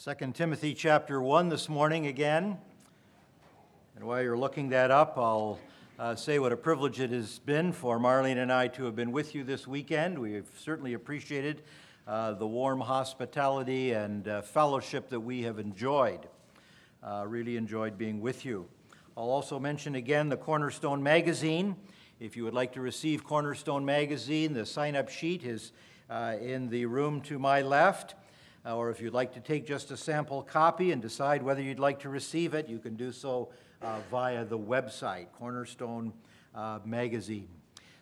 2 Timothy chapter 1 this morning again. And while you're looking that up, I'll uh, say what a privilege it has been for Marlene and I to have been with you this weekend. We've certainly appreciated uh, the warm hospitality and uh, fellowship that we have enjoyed. Uh, really enjoyed being with you. I'll also mention again the Cornerstone Magazine. If you would like to receive Cornerstone Magazine, the sign up sheet is uh, in the room to my left. Or if you'd like to take just a sample copy and decide whether you'd like to receive it, you can do so uh, via the website, Cornerstone uh, Magazine.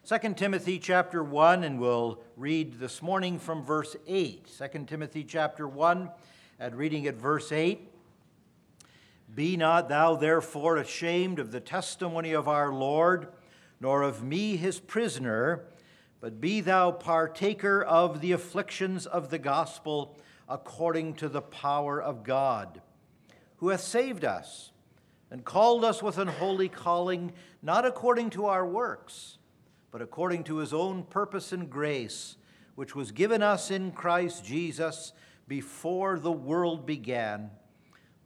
2 Timothy chapter 1, and we'll read this morning from verse 8. 2 Timothy chapter 1, and reading at verse 8. Be not thou therefore ashamed of the testimony of our Lord, nor of me his prisoner, but be thou partaker of the afflictions of the gospel according to the power of God, who hath saved us and called us with an holy calling, not according to our works, but according to his own purpose and grace, which was given us in Christ Jesus before the world began,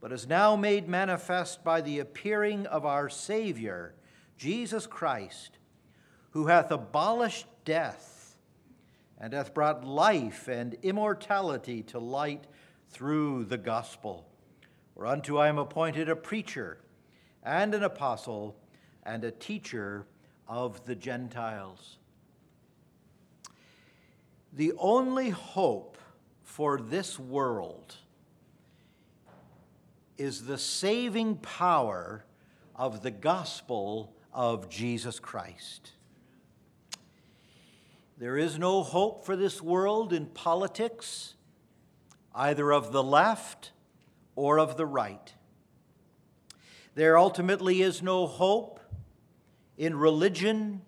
but is now made manifest by the appearing of our Savior, Jesus Christ, who hath abolished death and hath brought life and immortality to light through the gospel. Whereunto I am appointed a preacher and an apostle and a teacher of the Gentiles. The only hope for this world is the saving power of the gospel of Jesus Christ. There is no hope for this world in politics, either of the left or of the right. There ultimately is no hope in religion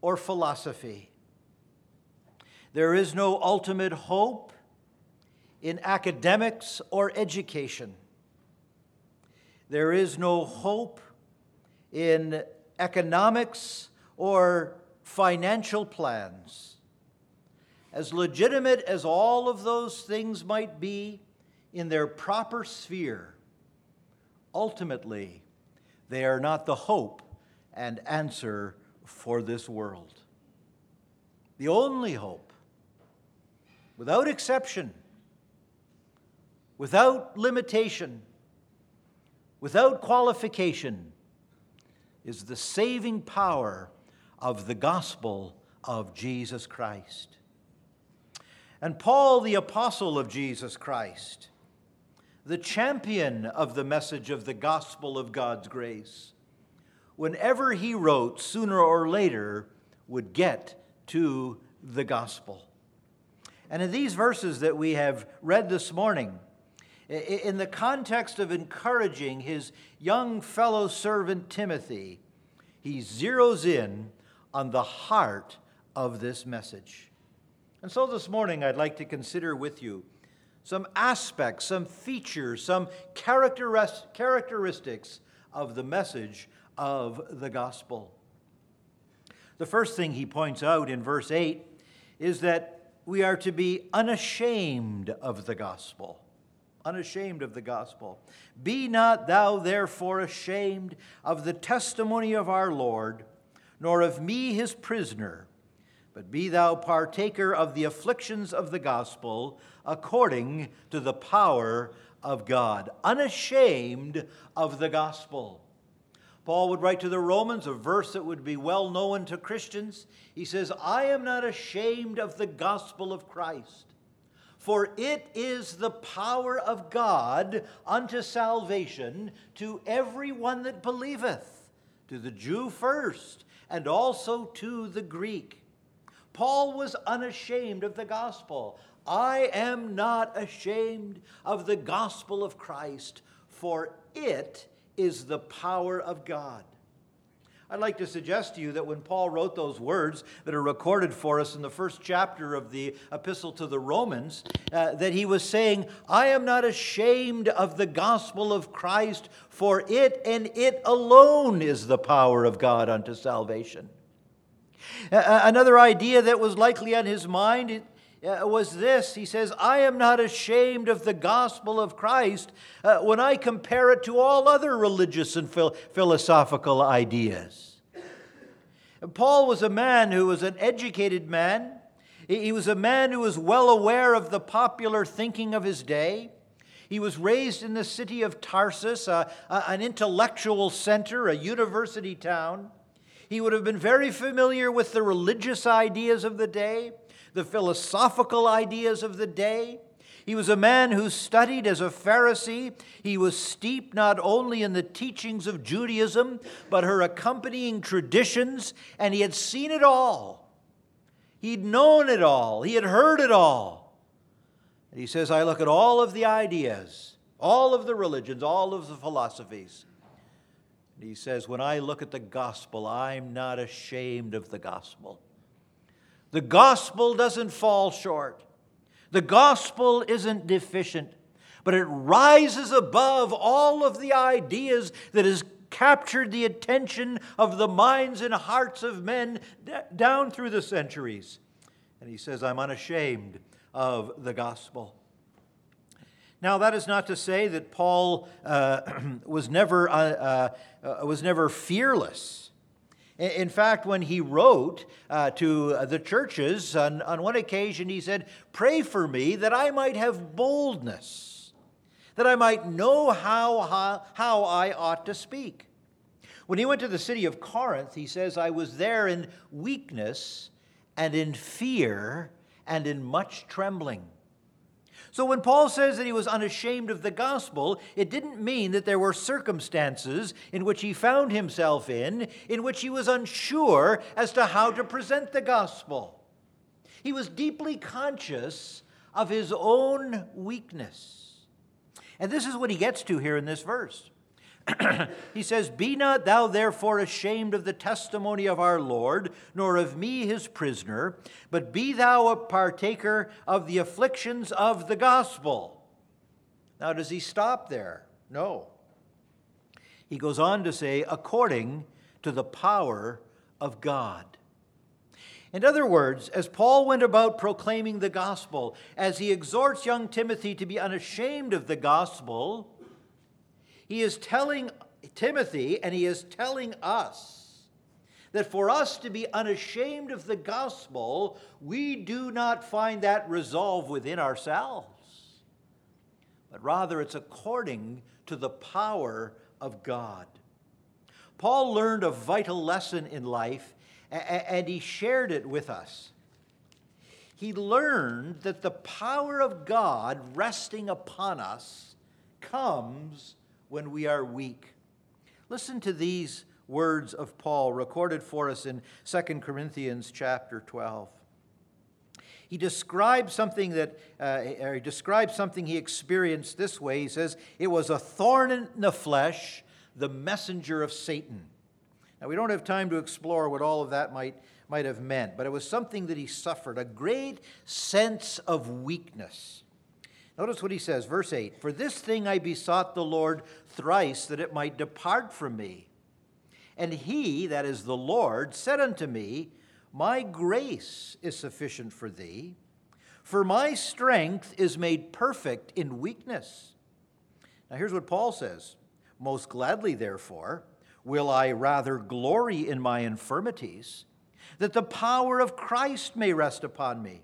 or philosophy. There is no ultimate hope in academics or education. There is no hope in economics or financial plans as legitimate as all of those things might be in their proper sphere, ultimately, they are not the hope and answer for this world. The only hope, without exception, without limitation, without qualification, is the saving power of the gospel of Jesus Christ. And Paul, the apostle of Jesus Christ, the champion of the message of the gospel of God's grace, whenever he wrote, sooner or later would get to the gospel. And in these verses that we have read this morning, in the context of encouraging his young fellow servant Timothy, he zeroes in on the heart of this message. And so this morning, I'd like to consider with you some aspects, some features, some characteristics of the message of the gospel. The first thing he points out in verse 8 is that we are to be unashamed of the gospel. Unashamed of the gospel. Be not thou therefore ashamed of the testimony of our Lord, nor of me his prisoner but be thou partaker of the afflictions of the gospel according to the power of God, unashamed of the gospel. Paul would write to the Romans a verse that would be well known to Christians. He says, I am not ashamed of the gospel of Christ, for it is the power of God unto salvation to every one that believeth, to the Jew first, and also to the Greek. Paul was unashamed of the gospel. I am not ashamed of the gospel of Christ, for it is the power of God. I'd like to suggest to you that when Paul wrote those words that are recorded for us in the first chapter of the epistle to the Romans, uh, that he was saying, I am not ashamed of the gospel of Christ, for it and it alone is the power of God unto salvation. Another idea that was likely on his mind Uh, was this He says, I am not ashamed of the gospel of Christ uh, when I compare it to all other religious and phil- philosophical ideas. And Paul was a man who was an educated man. He was a man who was well aware of the popular thinking of his day. He was raised in the city of Tarsus, a, a, an intellectual center, a university town. He would have been very familiar with the religious ideas of the day the philosophical ideas of the day. He was a man who studied as a Pharisee. He was steeped not only in the teachings of Judaism, but her accompanying traditions, and he had seen it all. He'd known it all. He had heard it all. And he says, I look at all of the ideas, all of the religions, all of the philosophies. And he says, When I look at the gospel, I'm not ashamed of the gospel. The gospel doesn't fall short. The gospel isn't deficient, but it rises above all of the ideas that has captured the attention of the minds and hearts of men d- down through the centuries. And he says, I'm unashamed of the gospel. Now, that is not to say that Paul uh, was, never, uh, uh, uh was never fearless. In fact, when he wrote uh, to the churches, on, on one occasion he said, Pray for me that I might have boldness, that I might know how, how, how I ought to speak. When he went to the city of Corinth, he says, I was there in weakness and in fear and in much trembling. So when Paul says that he was unashamed of the gospel, it didn't mean that there were circumstances in which he found himself in, in which he was unsure as to how to present the gospel. He was deeply conscious of his own weakness. And this is what he gets to here in this verse. he says, Be not thou therefore ashamed of the testimony of our Lord, nor of me his prisoner, but be thou a partaker of the afflictions of the gospel. Now, does he stop there? No. He goes on to say, according to the power of God. In other words, as Paul went about proclaiming the gospel, as he exhorts young Timothy to be unashamed of the gospel, he is telling Timothy and he is telling us that for us to be unashamed of the gospel, we do not find that resolve within ourselves, but rather it's according to the power of God. Paul learned a vital lesson in life and he shared it with us. He learned that the power of God resting upon us comes when we are weak. Listen to these words of Paul recorded for us in 2 Corinthians chapter 12. He describes something that uh, or he describes something he experienced this way. He says, "It was a thorn in the flesh, the messenger of Satan." Now we don't have time to explore what all of that might might have meant, but it was something that he suffered, a great sense of weakness. Notice what he says, verse 8 For this thing I besought the Lord thrice that it might depart from me. And he, that is the Lord, said unto me, My grace is sufficient for thee, for my strength is made perfect in weakness. Now here's what Paul says Most gladly, therefore, will I rather glory in my infirmities, that the power of Christ may rest upon me.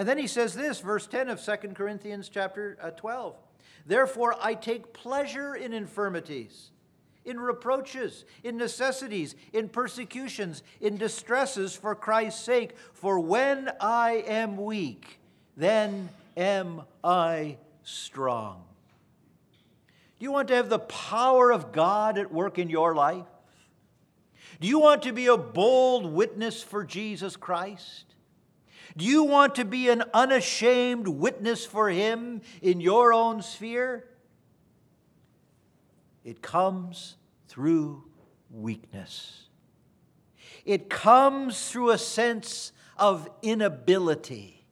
And then he says this, verse 10 of 2 Corinthians chapter uh, 12. Therefore, I take pleasure in infirmities, in reproaches, in necessities, in persecutions, in distresses for Christ's sake. For when I am weak, then am I strong. Do you want to have the power of God at work in your life? Do you want to be a bold witness for Jesus Christ? Do you want to be an unashamed witness for Him in your own sphere? It comes through weakness. It comes through a sense of inability.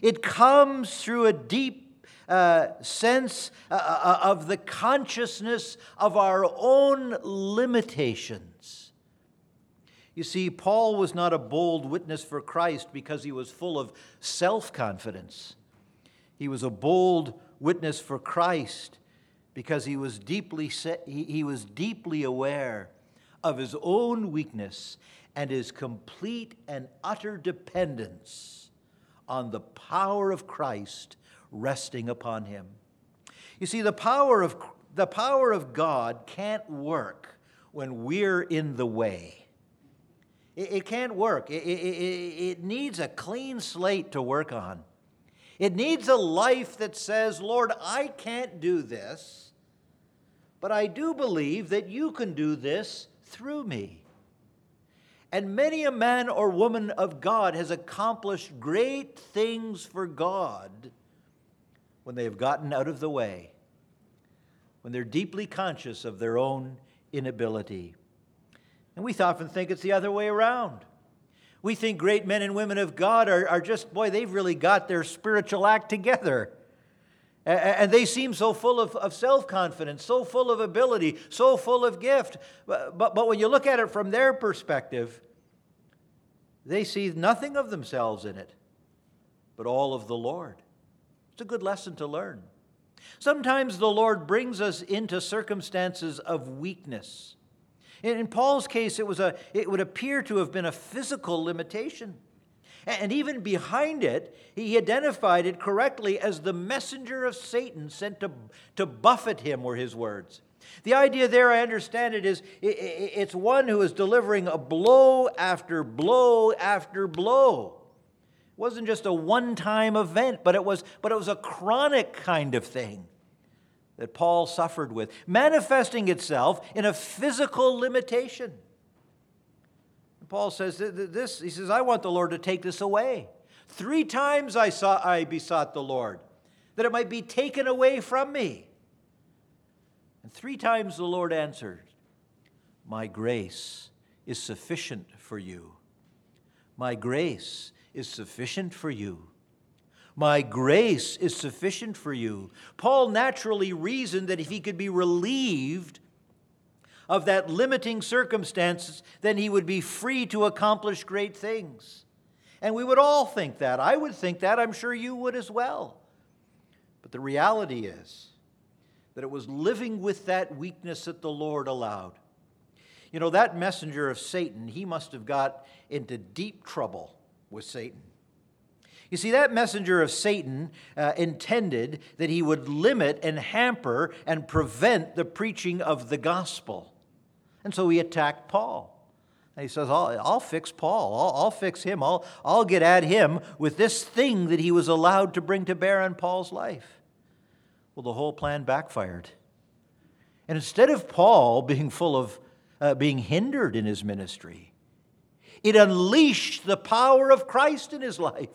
It comes through a deep uh, sense uh, uh of the consciousness of our own limitations. You see, Paul was not a bold witness for Christ because he was full of self confidence. He was a bold witness for Christ because he was deeply, he was deeply aware of his own weakness and his complete and utter dependence on the power of Christ resting upon him. You see, the power of, the power of God can't work when we're in the way. It, it can't work. It, it, it needs a clean slate to work on. It needs a life that says, Lord, I can't do this, but I do believe that you can do this through me. And many a man or woman of God has accomplished great things for God when they have gotten out of the way, when they're deeply conscious of their own inability. And we often think it's the other way around. We think great men and women of God are, are just, boy, they've really got their spiritual act together. And they seem so full of, of self confidence, so full of ability, so full of gift. But, but, but when you look at it from their perspective, they see nothing of themselves in it, but all of the Lord. It's a good lesson to learn. Sometimes the Lord brings us into circumstances of weakness in Paul's case, it, was a, it would appear to have been a physical limitation. And even behind it, he identified it correctly as the messenger of Satan sent to, to buffet him, were his words. The idea there, I understand it, is it's one who is delivering a blow after blow after blow. It wasn't just a one time event, but it, was, but it was a chronic kind of thing that Paul suffered with, manifesting itself in a physical limitation. Paul says this, he says, I want the Lord to take this away. Three times I, saw, I besought the Lord that it might be taken away from me. And three times the Lord answered, My grace is sufficient for you. My grace is sufficient for you. My grace is sufficient for you. Paul naturally reasoned that if he could be relieved of that limiting circumstances, then he would be free to accomplish great things. And we would all think that. I would think that. I'm sure you would as well. But the reality is that it was living with that weakness that the Lord allowed. You know, that messenger of Satan, he must have got into deep trouble with Satan. You see, that messenger of Satan uh, intended that he would limit and hamper and prevent the preaching of the gospel. And so he attacked Paul. And he says, I'll, I'll fix Paul. I'll, I'll fix him. I'll, I'll get at him with this thing that he was allowed to bring to bear on Paul's life. Well, the whole plan backfired. And instead of Paul being full of, uh, being hindered in his ministry, it unleashed the power of Christ in his life.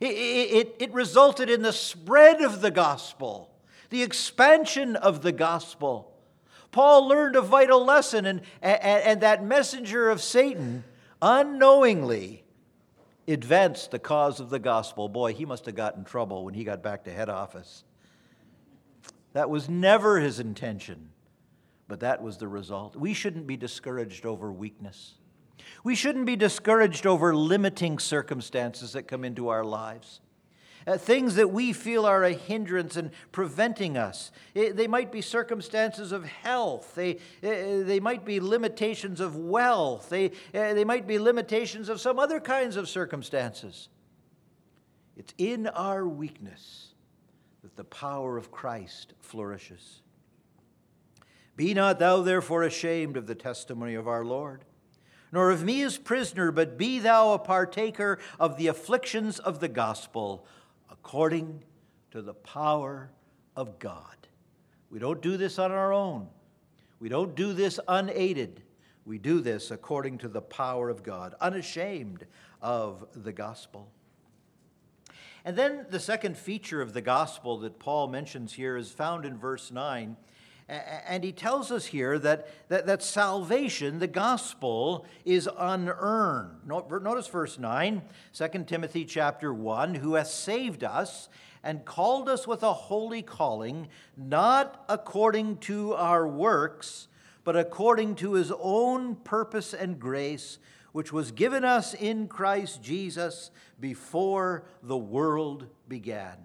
It, it, it resulted in the spread of the gospel, the expansion of the gospel. Paul learned a vital lesson, and, and, and that messenger of Satan unknowingly advanced the cause of the gospel. Boy, he must have got in trouble when he got back to head office. That was never his intention, but that was the result. We shouldn't be discouraged over weakness. We shouldn't be discouraged over limiting circumstances that come into our lives. Uh, things that we feel are a hindrance and preventing us. It, they might be circumstances of health. They, uh, they might be limitations of wealth. They, uh, they might be limitations of some other kinds of circumstances. It's in our weakness that the power of Christ flourishes. Be not thou therefore ashamed of the testimony of our Lord nor of me as prisoner, but be thou a partaker of the afflictions of the gospel, according to the power of God. We don't do this on our own. We don't do this unaided. We do this according to the power of God, unashamed of the gospel. And then the second feature of the gospel that Paul mentions here is found in verse 9 and he tells us here that, that, that salvation, the gospel, is unearned. Notice verse 9, 2 Timothy chapter 1, who has saved us and called us with a holy calling, not according to our works, but according to his own purpose and grace, which was given us in Christ Jesus before the world began.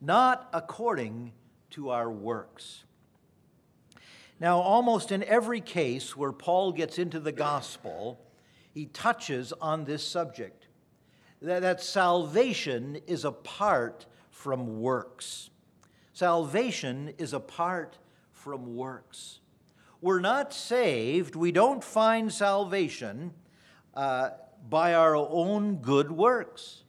Not according to our works. Now, almost in every case where Paul gets into the gospel, he touches on this subject that, salvation is apart from works. Salvation is apart from works. We're not saved, we don't find salvation uh, by our own good works.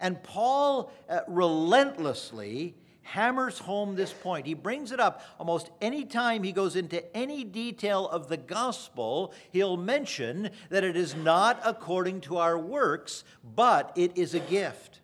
And Paul uh, relentlessly hammers home this point. He brings it up almost any time he goes into any detail of the gospel, he'll mention that it is not according to our works, but it is a gift.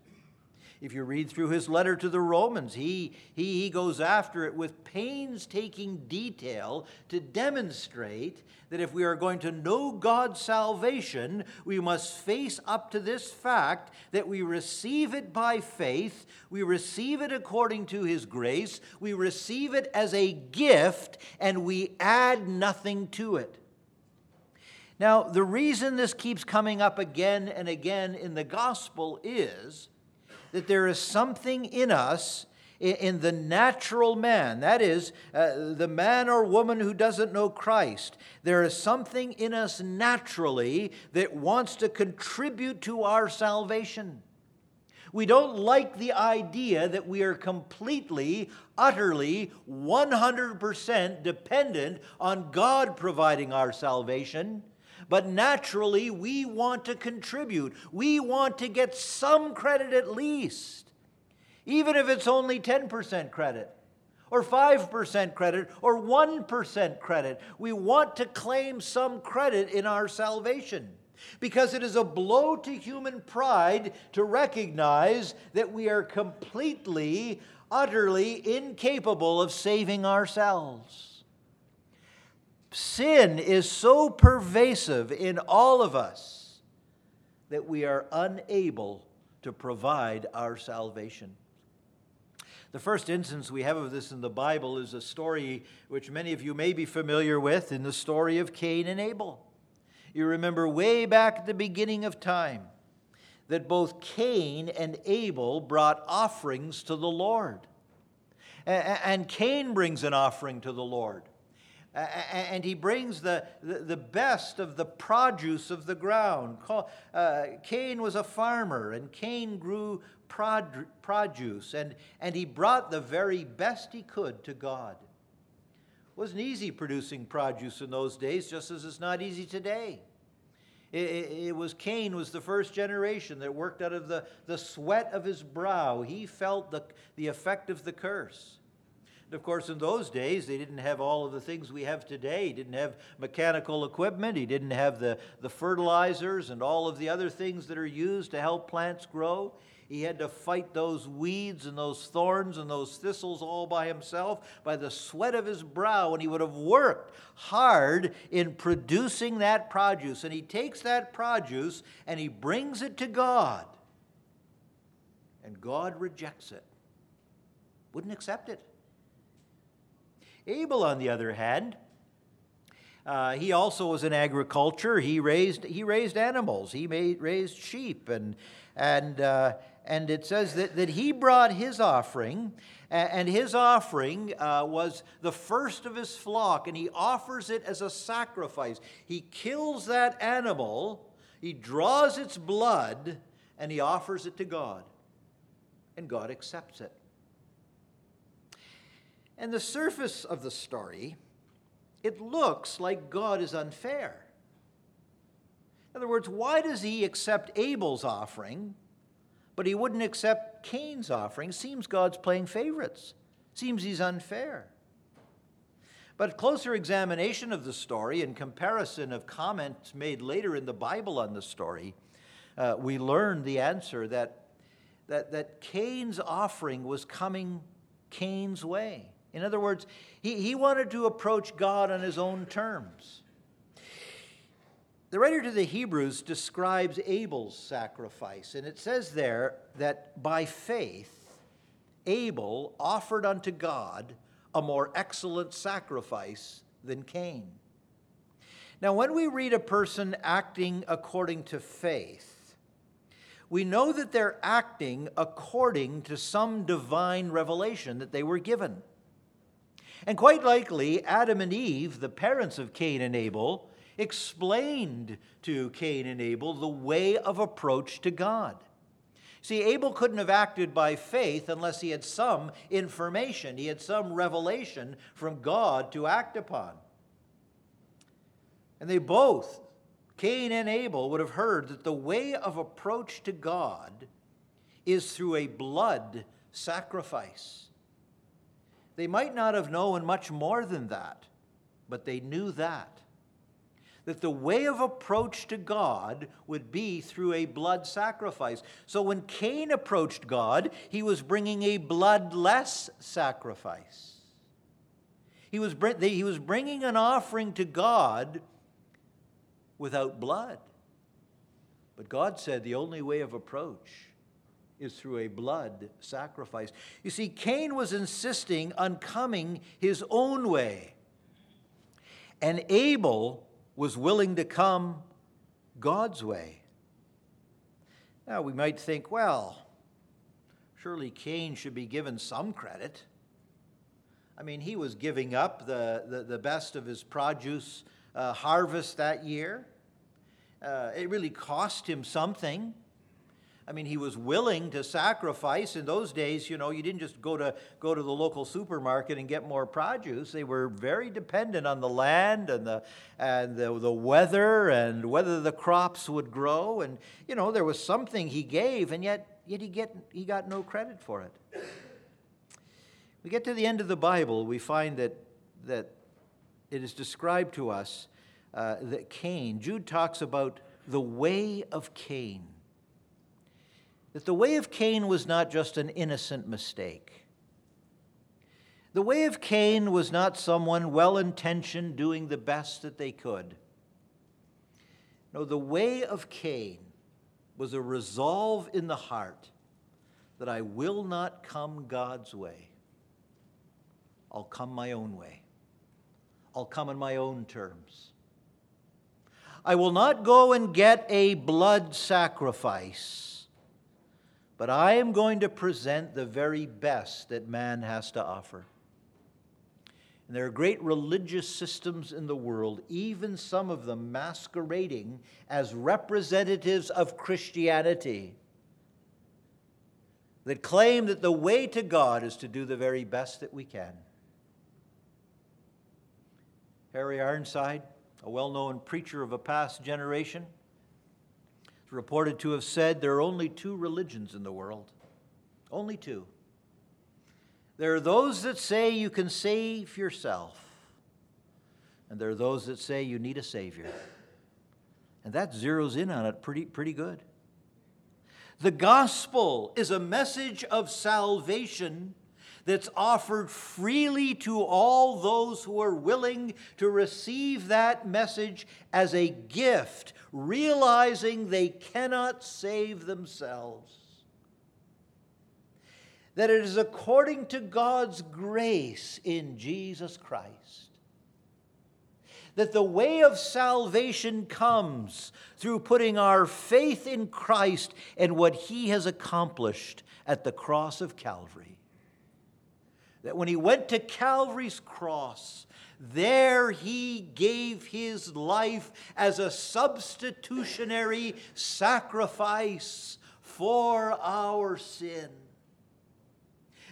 If you read through his letter to the Romans, he, he, he goes after it with painstaking detail to demonstrate that if we are going to know God's salvation, we must face up to this fact that we receive it by faith, we receive it according to his grace, we receive it as a gift, and we add nothing to it. Now, the reason this keeps coming up again and again in the gospel is that there is something in us in the natural man, that is, uh, the man or woman who doesn't know Christ, there is something in us naturally that wants to contribute to our salvation. We don't like the idea that we are completely, utterly, 100% dependent on God providing our salvation. But naturally, we want to contribute. We want to get some credit at least, even if it's only 10% credit, or 5% credit, or 1% credit. We want to claim some credit in our salvation because it is a blow to human pride to recognize that we are completely, utterly incapable of saving ourselves. Sin is so pervasive in all of us that we are unable to provide our salvation. The first instance we have of this in the Bible is a story which many of you may be familiar with in the story of Cain and Abel. You remember way back at the beginning of time that both Cain and Abel brought offerings to the Lord. And Cain brings an offering to the Lord and he brings the, the, best of the produce of the ground. Uh, Cain was a farmer, and Cain grew produce, and, and he brought the very best he could to God. It wasn't easy producing produce in those days, just as it's not easy today. It, was Cain was the first generation that worked out of the, the sweat of his brow. He felt the, the effect of the curse. And of course, in those days, they didn't have all of the things we have today. He didn't have mechanical equipment, he didn't have the, the fertilizers and all of the other things that are used to help plants grow. He had to fight those weeds and those thorns and those thistles all by himself by the sweat of his brow, and he would have worked hard in producing that produce. And he takes that produce and he brings it to God, and God rejects it, wouldn't accept it. Abel, on the other hand, uh, he also was in agriculture. He raised, he raised animals. He made, raised sheep. And, and, uh, and it says that, that he brought his offering, and his offering uh, was the first of his flock, and he offers it as a sacrifice. He kills that animal, he draws its blood, and he offers it to God. And God accepts it. And the surface of the story, it looks like God is unfair. In other words, why does he accept Abel's offering, but he wouldn't accept Cain's offering? Seems God's playing favorites. Seems he's unfair. But closer examination of the story and comparison of comments made later in the Bible on the story, uh, we learn the answer that, that, that Cain's offering was coming Cain's way. In other words, he, he wanted to approach God on his own terms. The writer to the Hebrews describes Abel's sacrifice, and it says there that by faith, Abel offered unto God a more excellent sacrifice than Cain. Now, when we read a person acting according to faith, we know that they're acting according to some divine revelation that they were given. And quite likely, Adam and Eve, the parents of Cain and Abel, explained to Cain and Abel the way of approach to God. See, Abel couldn't have acted by faith unless he had some information, he had some revelation from God to act upon. And they both, Cain and Abel, would have heard that the way of approach to God is through a blood sacrifice. They might not have known much more than that, but they knew that that the way of approach to God would be through a blood sacrifice. So when Cain approached God, he was bringing a bloodless sacrifice. He was, he was bringing an offering to God without blood. But God said the only way of approach is through a blood sacrifice. You see, Cain was insisting on coming his own way. And Abel was willing to come God's way. Now, we might think, well, surely Cain should be given some credit. I mean, he was giving up the, the, the best of his produce uh, harvest that year. Uh, it really cost him something. I mean, he was willing to sacrifice. In those days, you know, you didn't just go to, go to the local supermarket and get more produce. They were very dependent on the land and, the, and the, the weather and whether the crops would grow. And, you know, there was something he gave, and yet, yet he, get, he got no credit for it. We get to the end of the Bible, we find that, that it is described to us uh, that Cain, Jude talks about the way of Cain that the way of Cain was not just an innocent mistake. The way of Cain was not someone well intentioned doing the best that they could. No, the way of Cain was a resolve in the heart that I will not come God's way. I'll come my own way. I'll come in my own terms. I will not go and get a blood sacrifice but I am going to present the very best that man has to offer. And there are great religious systems in the world, even some of them masquerading as representatives of Christianity, that claim that the way to God is to do the very best that we can. Harry Ironside, a well known preacher of a past generation, is reported to have said there are only two religions in the world. Only two. There are those that say you can save yourself, and there are those that say you need a Savior. And that zeroes in on it pretty, pretty good. The gospel is a message of salvation that's offered freely to all those who are willing to receive that message as a gift, realizing they cannot save themselves. That it is according to God's grace in Jesus Christ. That the way of salvation comes through putting our faith in Christ and what He has accomplished at the cross of Calvary that when he went to Calvary's cross, there he gave his life as a substitutionary sacrifice for our sin.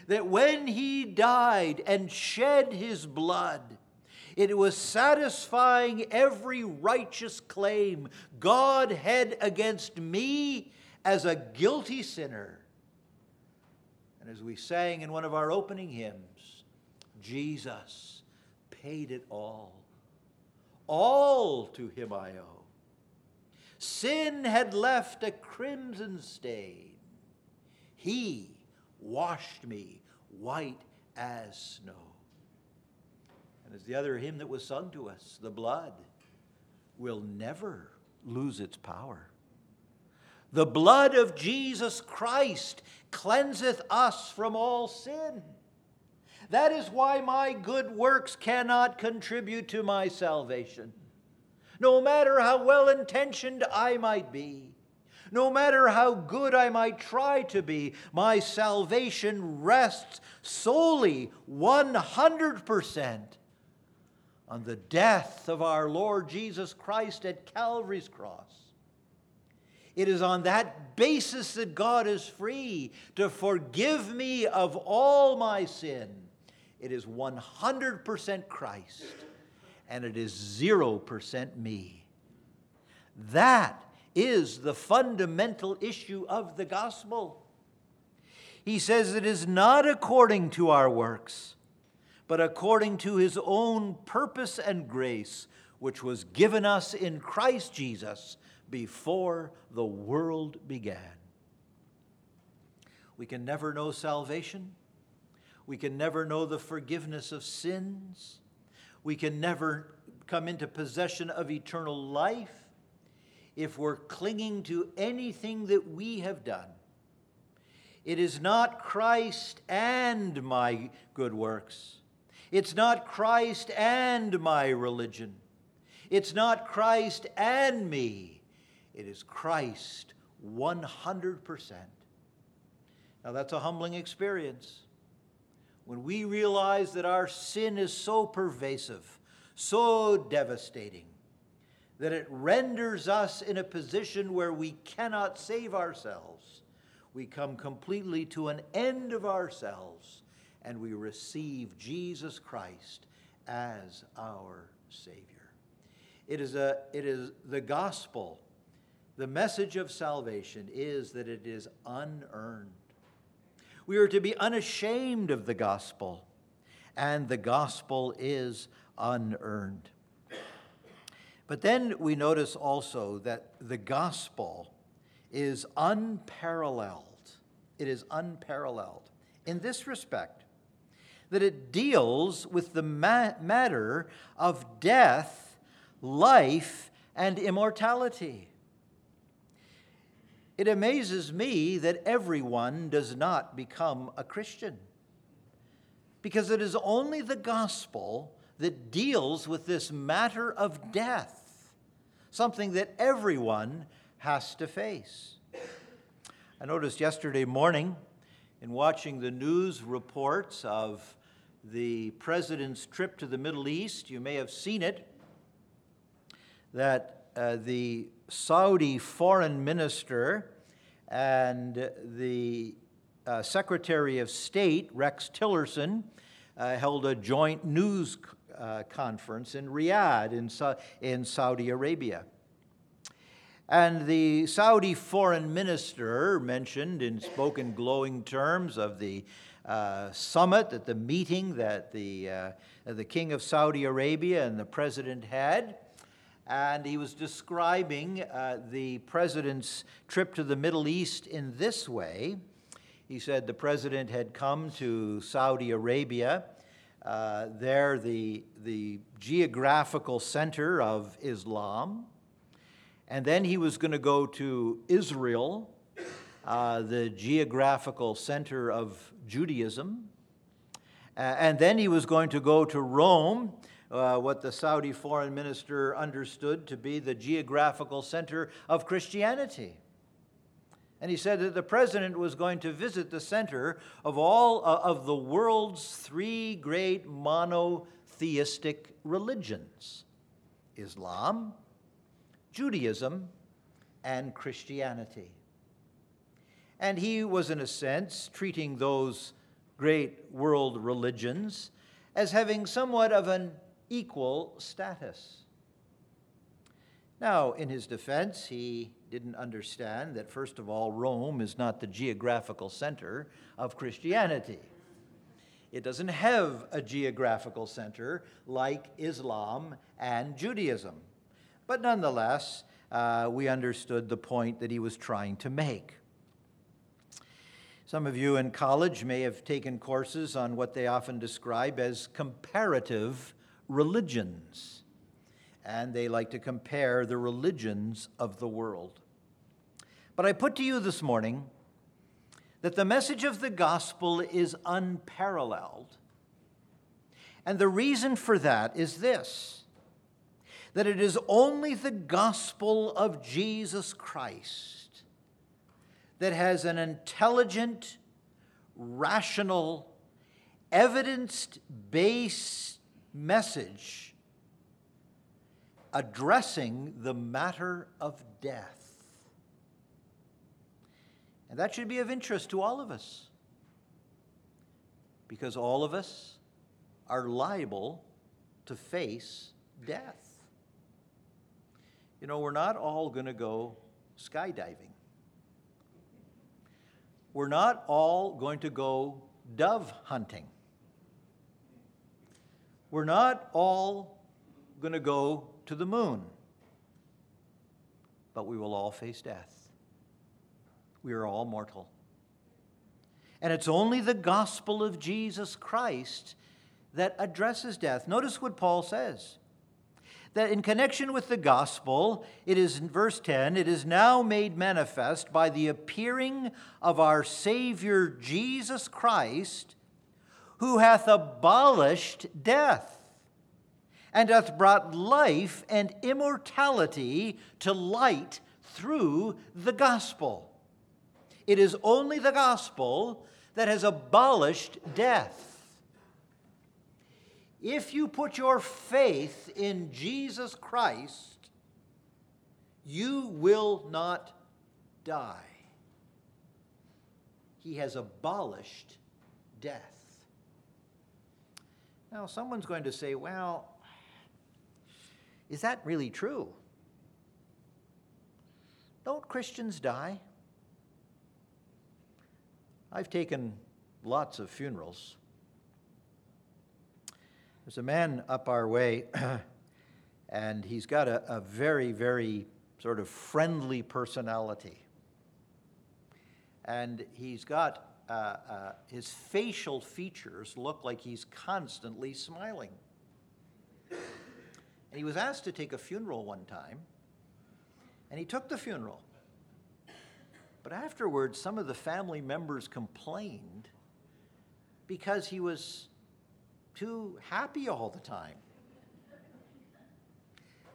That when he died and shed his blood, it was satisfying every righteous claim God had against me as a guilty sinner and as we sang in one of our opening hymns, Jesus paid it all. All to him I owe. Sin had left a crimson stain. He washed me white as snow. And as the other hymn that was sung to us, the blood will never lose its power. The blood of Jesus Christ cleanseth us from all sin. That is why my good works cannot contribute to my salvation. No matter how well intentioned I might be, no matter how good I might try to be, my salvation rests solely 100% on the death of our Lord Jesus Christ at Calvary's cross. It is on that basis that God is free to forgive me of all my sin. It is 100% Christ and it is 0% me. That is the fundamental issue of the gospel. He says it is not according to our works, but according to his own purpose and grace, which was given us in Christ Jesus before the world began. We can never know salvation. We can never know the forgiveness of sins. We can never come into possession of eternal life if we're clinging to anything that we have done. It is not Christ and my good works. It's not Christ and my religion. It's not Christ and me. It is Christ 100%. Now, that's a humbling experience. When we realize that our sin is so pervasive, so devastating, that it renders us in a position where we cannot save ourselves, we come completely to an end of ourselves and we receive Jesus Christ as our Savior. It is, a, it is the gospel. The message of salvation is that it is unearned. We are to be unashamed of the gospel, and the gospel is unearned. But then we notice also that the gospel is unparalleled. It is unparalleled in this respect that it deals with the ma- matter of death, life, and immortality. It amazes me that everyone does not become a Christian because it is only the gospel that deals with this matter of death, something that everyone has to face. I noticed yesterday morning in watching the news reports of the president's trip to the Middle East, you may have seen it, that uh, the Saudi foreign minister and the uh, Secretary of State, Rex Tillerson, uh, held a joint news uh, conference in Riyadh in, Sa- in Saudi Arabia. And the Saudi foreign minister mentioned and spoke in glowing terms of the uh, summit, at the meeting that the, uh, the king of Saudi Arabia and the president had. And he was describing uh, the president's trip to the Middle East in this way. He said the president had come to Saudi Arabia uh, there, the, the geographical center of Islam. And then he was going to go to Israel, uh, the geographical center of Judaism. Uh, and then he was going to go to Rome, uh, what the Saudi foreign minister understood to be the geographical center of Christianity. And he said that the president was going to visit the center of all uh, of the world's three great monotheistic religions Islam, Judaism, and Christianity. And he was, in a sense, treating those great world religions as having somewhat of an equal status. Now, in his defense, he didn't understand that, first of all, Rome is not the geographical center of Christianity. It doesn't have a geographical center like Islam and Judaism. But nonetheless, uh, we understood the point that he was trying to make. Some of you in college may have taken courses on what they often describe as comparative religions and they like to compare the religions of the world. But I put to you this morning that the message of the gospel is unparalleled And the reason for that is this that it is only the gospel of Jesus Christ that has an intelligent, rational, evidence based message addressing the matter of death. And that should be of interest to all of us because all of us are liable to face death. You know, we're not all going to go skydiving. We're not all going to go dove hunting. We're not all going to go to the moon. But we will all face death. We are all mortal. And it's only the gospel of Jesus Christ that addresses death. Notice what Paul says that in connection with the gospel, it is in verse 10, it is now made manifest by the appearing of our Savior Jesus Christ, who hath abolished death and hath brought life and immortality to light through the gospel. It is only the gospel that has abolished death. If you put your faith in Jesus Christ, you will not die. He has abolished death. Now, someone's going to say, well, is that really true? Don't Christians die? I've taken lots of funerals. There's a man up our way, and he's got a, a very, very sort of friendly personality. And he's got Uh, uh, his facial features look like he's constantly smiling. And he was asked to take a funeral one time, and he took the funeral. But afterwards, some of the family members complained because he was too happy all the time.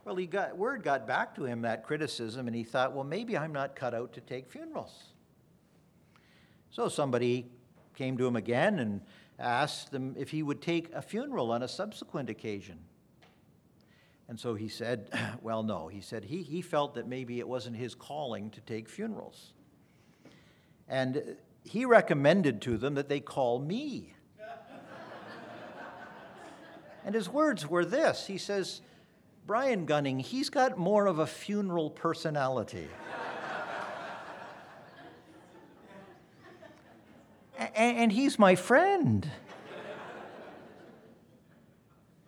Well, he got, word got back to him, that criticism, and he thought, well, maybe I'm not cut out to take funerals. So somebody came to him again and asked him if he would take a funeral on a subsequent occasion. And so he said, well, no. He said he, he felt that maybe it wasn't his calling to take funerals. And he recommended to them that they call me. And his words were this He says, Brian Gunning, he's got more of a funeral personality. And, he's my friend.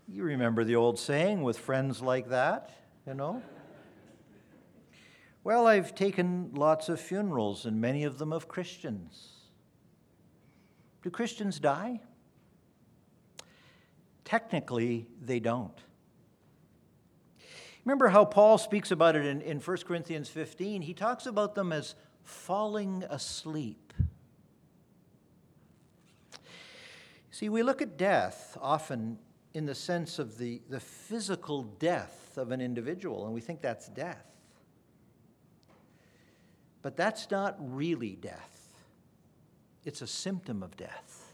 You remember the old saying with friends like that, you know? Well, I've taken lots of funerals, and many of them of Christians. Do Christians die? Technically, they don't. Remember how Paul speaks about it in, in 1 Corinthians 15? He talks about them as falling asleep. See, we look at death often in the sense of the, the physical death of an individual, and we think that's death. But that's not really death, it's a symptom of death.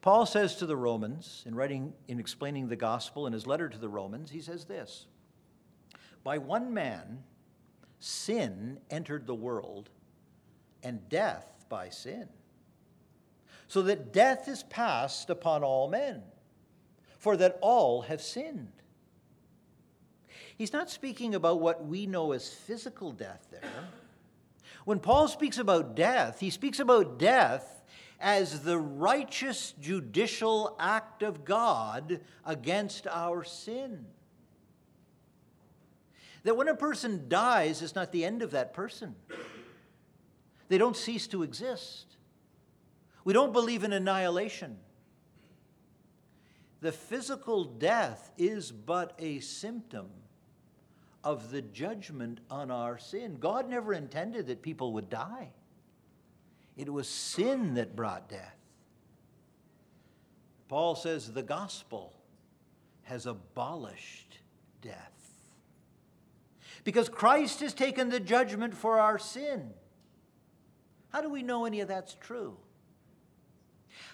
Paul says to the Romans, in writing, in explaining the gospel in his letter to the Romans, he says this By one man, sin entered the world, and death by sin. So that death is passed upon all men, for that all have sinned. He's not speaking about what we know as physical death there. When Paul speaks about death, he speaks about death as the righteous judicial act of God against our sin. That when a person dies, it's not the end of that person. They don't cease to exist. We don't believe in annihilation. The physical death is but a symptom of the judgment on our sin. God never intended that people would die. It was sin that brought death. Paul says the gospel has abolished death. Because Christ has taken the judgment for our sin. How do we know any of that's true?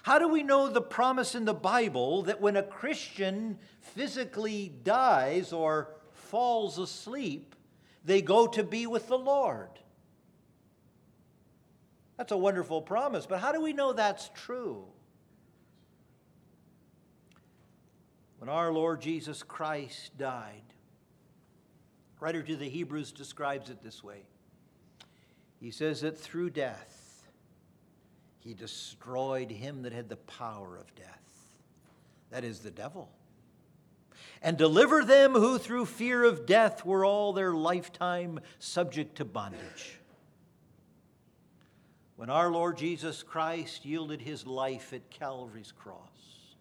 How do we know the promise in the Bible that when a Christian physically dies or falls asleep, they go to be with the Lord? That's a wonderful promise, but how do we know that's true? When our Lord Jesus Christ died, writer to the Hebrews describes it this way. He says that through death, he destroyed him that had the power of death, that is, the devil, and delivered them who through fear of death were all their lifetime subject to bondage. When our Lord Jesus Christ yielded his life at Calvary's cross,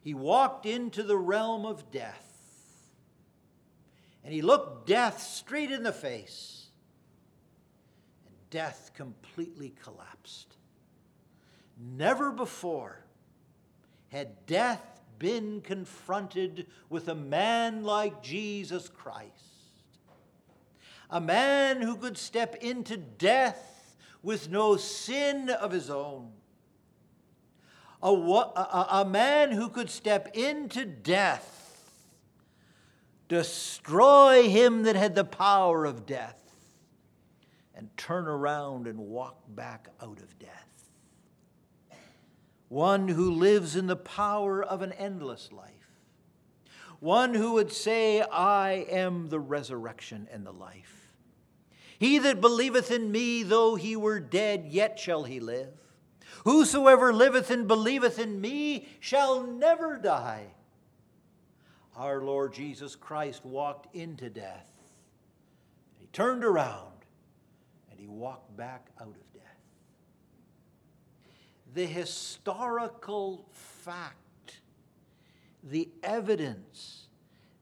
he walked into the realm of death and he looked death straight in the face, and death completely collapsed. Never before had death been confronted with a man like Jesus Christ, a man who could step into death with no sin of his own. A, a, a, man who could step into death destroy him that had the power of death, and turn around and walk back out of death. One who lives in the power of an endless life. One who would say, I am the resurrection and the life. He that believeth in me, though he were dead, yet shall he live. Whosoever liveth and believeth in me shall never die our Lord Jesus Christ walked into death. He turned around and he walked back out of. The historical fact, the evidence,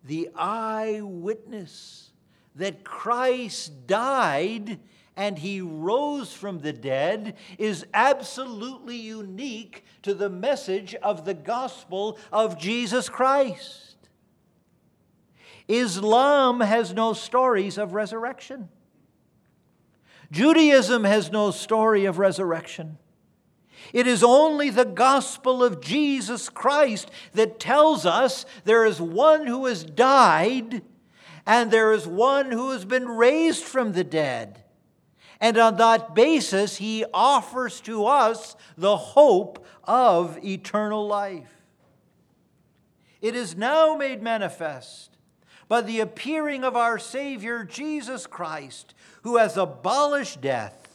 the eyewitness that Christ died and he rose from the dead is absolutely unique to the message of the gospel of Jesus Christ. Islam has no stories of resurrection. Judaism has no story of resurrection. It is only the gospel of Jesus Christ that tells us there is one who has died and there is one who has been raised from the dead. And on that basis, he offers to us the hope of eternal life. It is now made manifest by the appearing of our Savior Jesus Christ, who has abolished death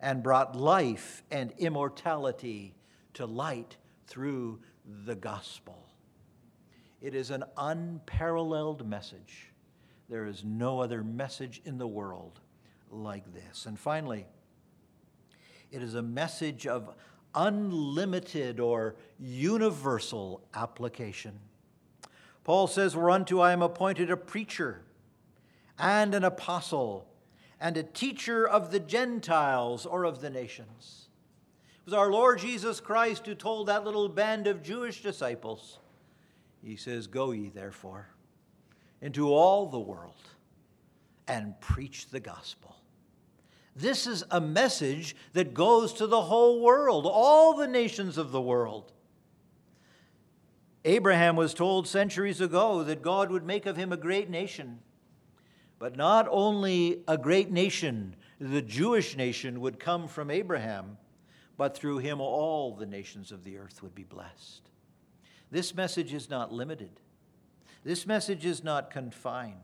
and brought life and immortality to light through the gospel. It is an unparalleled message. There is no other message in the world like this. And finally, it is a message of unlimited or universal application. Paul says, Whereunto I am appointed a preacher and an apostle and a teacher of the Gentiles or of the nations. It was our Lord Jesus Christ who told that little band of Jewish disciples, He says, Go ye therefore into all the world and preach the gospel. This is a message that goes to the whole world, all the nations of the world. Abraham was told centuries ago that God would make of him a great nation. But not only a great nation, the Jewish nation would come from Abraham, but through him all the nations of the earth would be blessed. This message is not limited, this message is not confined.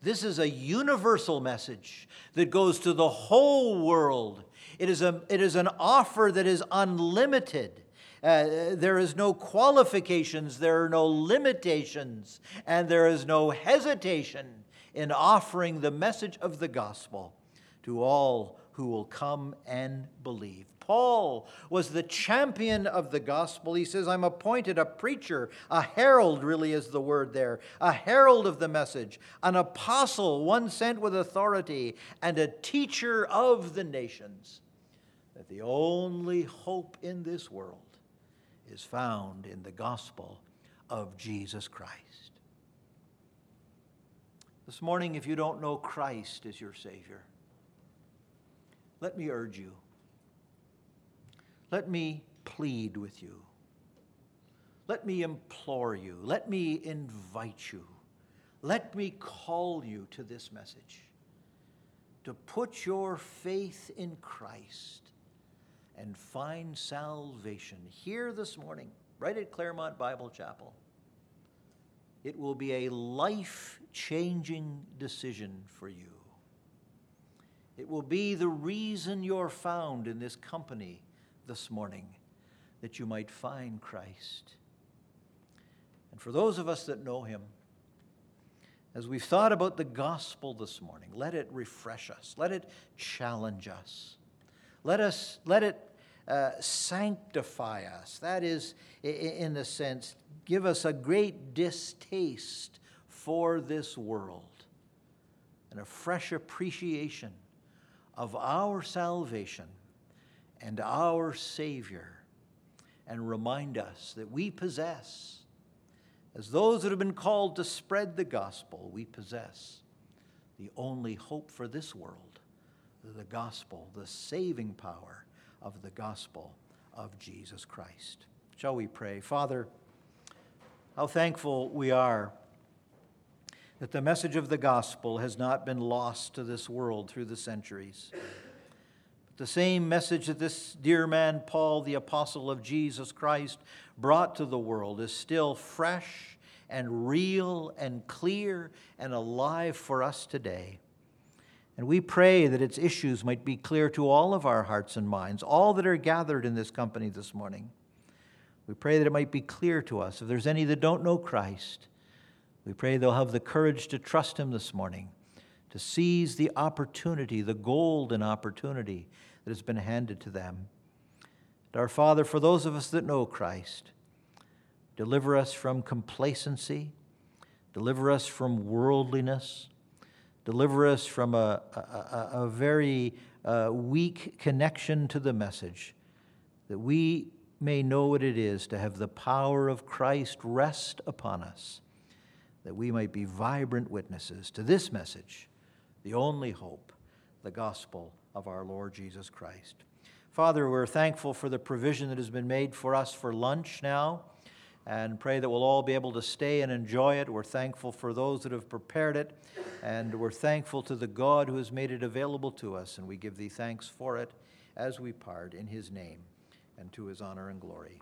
This is a universal message that goes to the whole world. It is, a, it is an offer that is unlimited. Uh, there is no qualifications, there are no limitations, and there is no hesitation in offering the message of the gospel to all who will come and believe. Paul was the champion of the gospel. He says, I'm appointed a preacher, a herald, really is the word there, a herald of the message, an apostle, one sent with authority, and a teacher of the nations. That the only hope in this world is found in the gospel of Jesus Christ. This morning, if you don't know Christ as your Savior, let me urge you. Let me plead with you. Let me implore you. Let me invite you. Let me call you to this message to put your faith in Christ and find salvation here this morning, right at Claremont Bible Chapel. It will be a life changing decision for you. It will be the reason you're found in this company this morning, that you might find Christ. And for those of us that know him, as we've thought about the gospel this morning, let it refresh us, let it challenge us. Let us let it uh, sanctify us. That is, in the sense, give us a great distaste for this world and a fresh appreciation of our salvation and our Savior, and remind us that we possess, as those that have been called to spread the gospel, we possess the only hope for this world the gospel, the saving power of the gospel of Jesus Christ. Shall we pray? Father, how thankful we are that the message of the gospel has not been lost to this world through the centuries. But the same message that this dear man, Paul, the apostle of Jesus Christ, brought to the world is still fresh and real and clear and alive for us today. And we pray that its issues might be clear to all of our hearts and minds, all that are gathered in this company this morning. We pray that it might be clear to us if there's any that don't know Christ we pray they'll have the courage to trust Him this morning, to seize the opportunity, the golden opportunity that has been handed to them. And our Father, for those of us that know Christ, deliver us from complacency, deliver us from worldliness, deliver us from a, a, a very uh, weak connection to the message, that we may know what it is to have the power of Christ rest upon us that we might be vibrant witnesses to this message, the only hope, the gospel of our Lord Jesus Christ. Father, we're thankful for the provision that has been made for us for lunch now and pray that we'll all be able to stay and enjoy it. We're thankful for those that have prepared it, and we're thankful to the God who has made it available to us, and we give thee thanks for it as we part in his name and to his honor and glory.